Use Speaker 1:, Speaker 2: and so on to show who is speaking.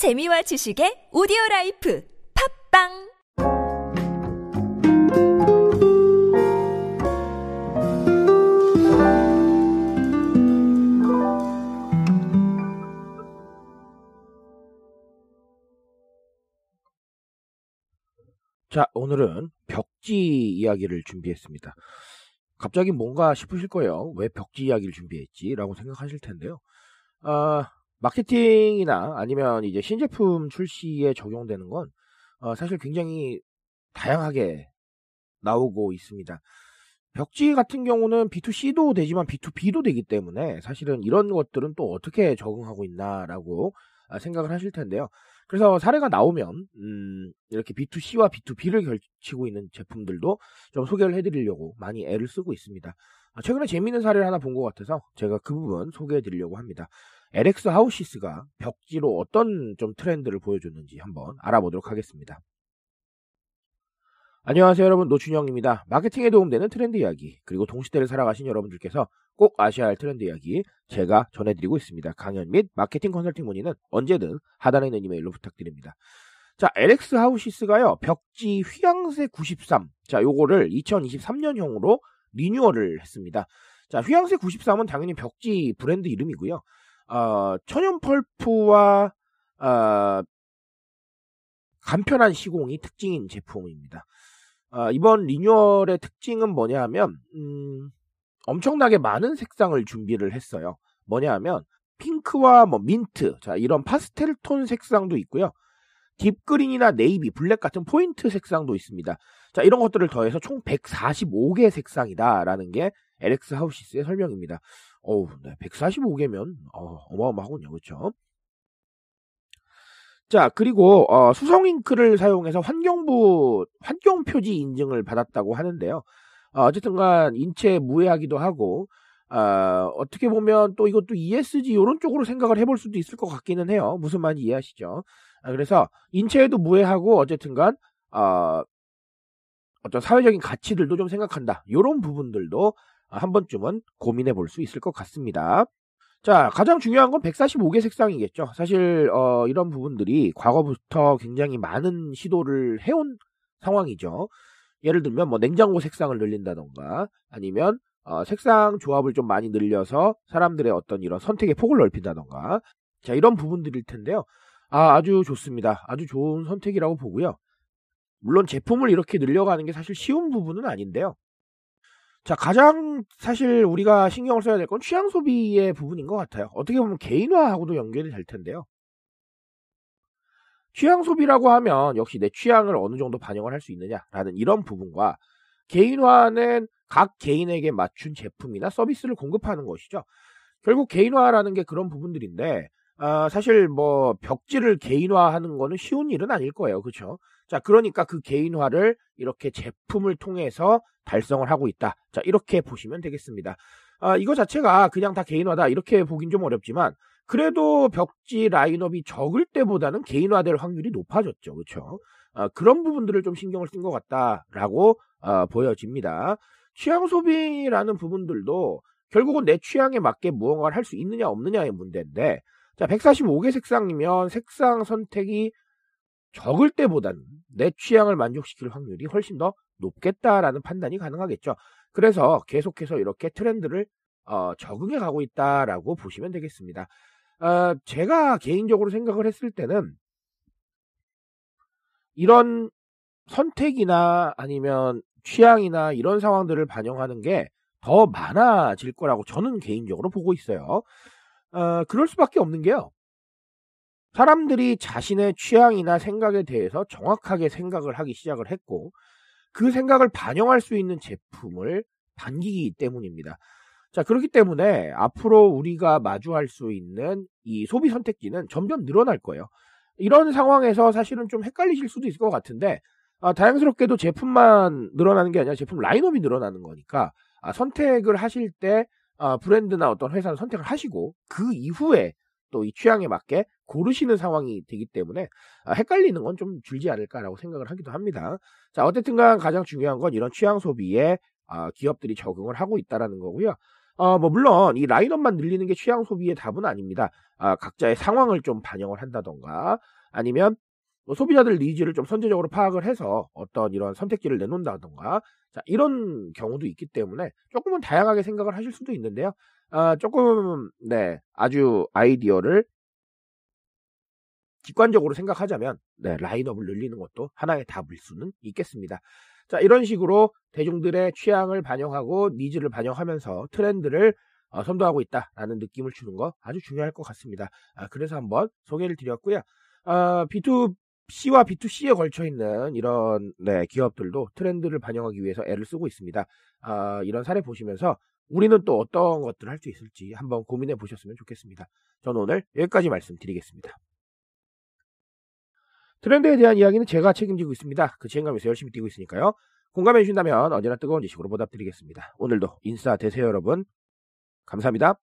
Speaker 1: 재미와 지식의 오디오 라이프 팟빵
Speaker 2: 자, 오늘은 벽지 이야기를 준비했습니다. 갑자기 뭔가 싶으실 거예요. 왜 벽지 이야기를 준비했지? 라고 생각하실 텐데요. 아, 마케팅이나 아니면 이제 신제품 출시에 적용되는 건 어, 사실 굉장히 다양하게 나오고 있습니다. 벽지 같은 경우는 B2C도 되지만 B2B도 되기 때문에 사실은 이런 것들은 또 어떻게 적응하고 있나라고 아, 생각을 하실 텐데요. 그래서 사례가 나오면 음, 이렇게 B2C와 B2B를 결치고 있는 제품들도 좀 소개를 해드리려고 많이 애를 쓰고 있습니다. 아, 최근에 재미있는 사례를 하나 본 것 같아서 제가 그 부분 소개해 드리려고 합니다. LX 하우시스가 벽지로 어떤 좀 트렌드를 보여줬는지 한번 알아보도록 하겠습니다. 안녕하세요 여러분 노준영입니다. 마케팅에 도움되는 트렌드 이야기 그리고 동시대를 살아가신 여러분들께서 꼭 아셔야 할 트렌드 이야기 제가 전해드리고 있습니다. 강연 및 마케팅 컨설팅 문의는 언제든 하단에 있는 이메일로 부탁드립니다. 자 LX 하우시스가요 벽지 휘앙세 93 자 요거를 2023년형으로 리뉴얼을 했습니다. 자 휘앙세 93은 당연히 벽지 브랜드 이름이고요. 어, 천연 펄프와 어, 간편한 시공이 특징인 제품입니다. 어, 이번 리뉴얼의 특징은 뭐냐 하면 음, 엄청나게 많은 색상을 준비를 했어요. 뭐냐 하면 핑크와 뭐 민트 자 이런 파스텔 톤 색상도 있고요. deep green이나 네이비, 블랙 같은 포인트 색상도 있습니다. 자, 이런 것들을 더해서 총 145개 색상이다라는 게 LX 하우시스의 설명입니다. 어우, 네, 145개면 어, 어마어마하군요. 그렇죠? 자, 그리고 어, 수성 잉크를 사용해서 환경부 환경 표지 인증을 받았다고 하는데요. 어, 어쨌든간 인체 무해하기도 하고 어, 어떻게 보면 또 이것도 ESG 이런 쪽으로 생각을 해볼 수도 있을 것 같기는 해요. 무슨 말인지 이해하시죠? 아, 그래서 인체에도 무해하고 어쨌든간 어, 어떤 사회적인 가치들도 좀 생각한다. 이런 부분들도 한 번쯤은 고민해 볼 수 있을 것 같습니다. 자, 가장 중요한 건 145개 색상이겠죠. 사실 어, 이런 부분들이 과거부터 굉장히 많은 시도를 해온 상황이죠. 예를 들면 뭐 냉장고 색상을 늘린다던가 아니면 어, 색상 조합을 좀 많이 늘려서 사람들의 어떤 이런 선택의 폭을 넓힌다던가 자 이런 부분들일 텐데요. 아, 아주 좋습니다. 아주 좋은 선택이라고 보고요. 물론 제품을 이렇게 늘려가는 게 사실 쉬운 부분은 아닌데요. 자, 가장 사실 우리가 신경을 써야 될 건 취향 소비의 부분인 것 같아요. 어떻게 보면 개인화하고도 연결이 될 텐데요. 취향 소비라고 하면 역시 내 취향을 어느 정도 반영을 할 수 있느냐라는 이런 부분과 개인화는 각 개인에게 맞춘 제품이나 서비스를 공급하는 것이죠. 결국 개인화라는 게 그런 부분들인데 아, 사실 뭐 벽지를 개인화하는 거는 쉬운 일은 아닐 거예요. 그렇죠? 자, 그러니까 그 개인화를 이렇게 제품을 통해서 달성을 하고 있다. 자, 이렇게 보시면 되겠습니다. 아, 이거 자체가 그냥 다 개인화다. 이렇게 보긴 좀 어렵지만 그래도 벽지 라인업이 적을 때보다는 개인화될 확률이 높아졌죠. 그렇죠? 아, 그런 부분들을 좀 신경을 쓴 것 같다라고 아, 보여집니다. 취향 소비라는 부분들도 결국은 내 취향에 맞게 무언가를 할 수 있느냐 없느냐의 문제인데 자, 145개 색상이면 색상 선택이 적을 때보다는 내 취향을 만족시킬 확률이 훨씬 더 높겠다라는 판단이 가능하겠죠. 그래서 계속해서 이렇게 트렌드를 어, 적응해 가고 있다라고 보시면 되겠습니다. 어, 제가 개인적으로 생각을 했을 때는 이런 선택이나 아니면 취향이나 이런 상황들을 반영하는 게 더 많아질 거라고 저는 개인적으로 보고 있어요. 어, 그럴 수밖에 없는 게요. 사람들이 자신의 취향이나 생각에 대해서 정확하게 생각을 하기 시작을 했고, 그 생각을 반영할 수 있는 제품을 반기기 때문입니다. 자, 그렇기 때문에 앞으로 우리가 마주할 수 있는 이 소비 선택지는 점점 늘어날 거예요. 이런 상황에서 사실은 좀 헷갈리실 수도 있을 것 같은데, 아, 다양스럽게도 제품만 늘어나는 게 아니라 제품 라인업이 늘어나는 거니까, 아, 선택을 하실 때 아, 브랜드나 어떤 회사는 선택을 하시고 그 이후에 또 이 취향에 맞게 고르시는 상황이 되기 때문에 아, 헷갈리는 건 좀 줄지 않을까라고 생각을 하기도 합니다. 자, 어쨌든간 가장 중요한 건 이런 취향 소비에 아, 기업들이 적응을 하고 있다라는 거고요. 어, 뭐 물론 이 라인업만 늘리는 게 취향 소비의 답은 아닙니다. 아, 각자의 상황을 좀 반영을 한다던가 아니면 뭐 소비자들 니즈를 좀 선제적으로 파악을 해서 어떤 이런 선택지를 내놓는다던가 자, 이런 경우도 있기 때문에 조금은 다양하게 생각을 하실 수도 있는데요. 아, 조금 네 아주 아이디어를 직관적으로 생각하자면 네, 라인업을 늘리는 것도 하나의 답일 수는 있겠습니다. 자, 이런 식으로 대중들의 취향을 반영하고 니즈를 반영하면서 트렌드를 어, 선도하고 있다라는 느낌을 주는 거 아주 중요할 것 같습니다. 아, 그래서 한번 소개를 드렸고요. 아, B2C와 B2C에 걸쳐 있는 이런 네, 기업들도 트렌드를 반영하기 위해서 애를 쓰고 있습니다. 아, 이런 사례 보시면서 우리는 또 어떤 것들을 할 수 있을지 한번 고민해 보셨으면 좋겠습니다. 저는 오늘 여기까지 말씀드리겠습니다. 트렌드에 대한 이야기는 제가 책임지고 있습니다. 그 책임감에서 열심히 뛰고 있으니까요. 공감해 주신다면 언제나 뜨거운 지식으로 보답드리겠습니다. 오늘도 인싸 되세요 여러분. 감사합니다.